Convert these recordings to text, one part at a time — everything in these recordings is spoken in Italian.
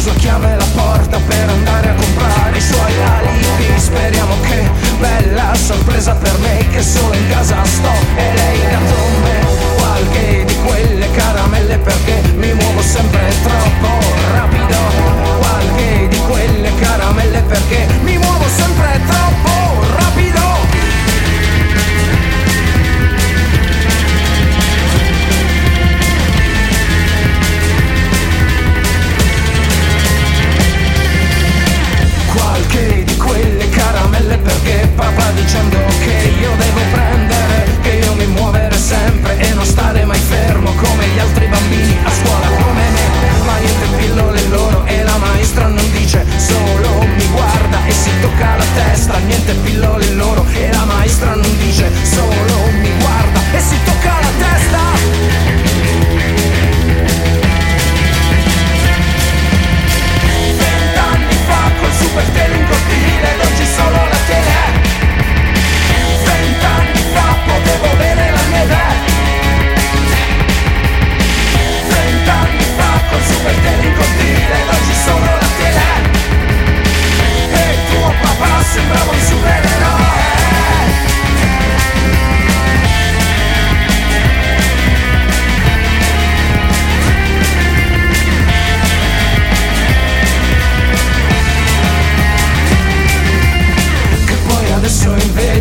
chiuso a chiave la porta per andare a comprare i suoi alibi. Speriamo che bella sorpresa per me che solo in casa sto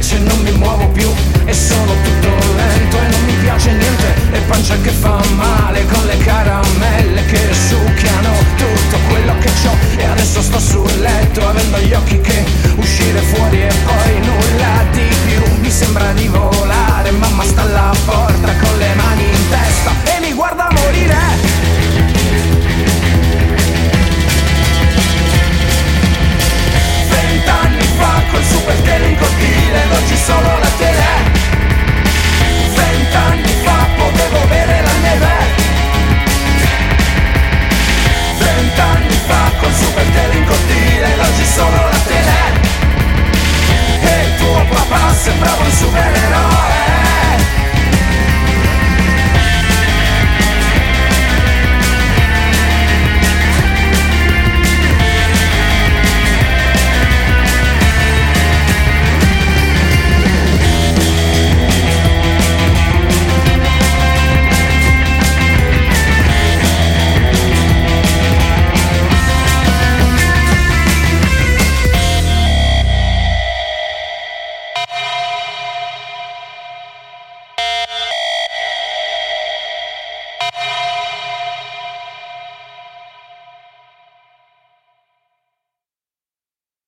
piace non mi muovo più. E sono tutto lento e non mi piace niente. E pancia che fa male con le caramelle Che succhiano tutto quello che ho E adesso sto sul letto avendo gli occhi che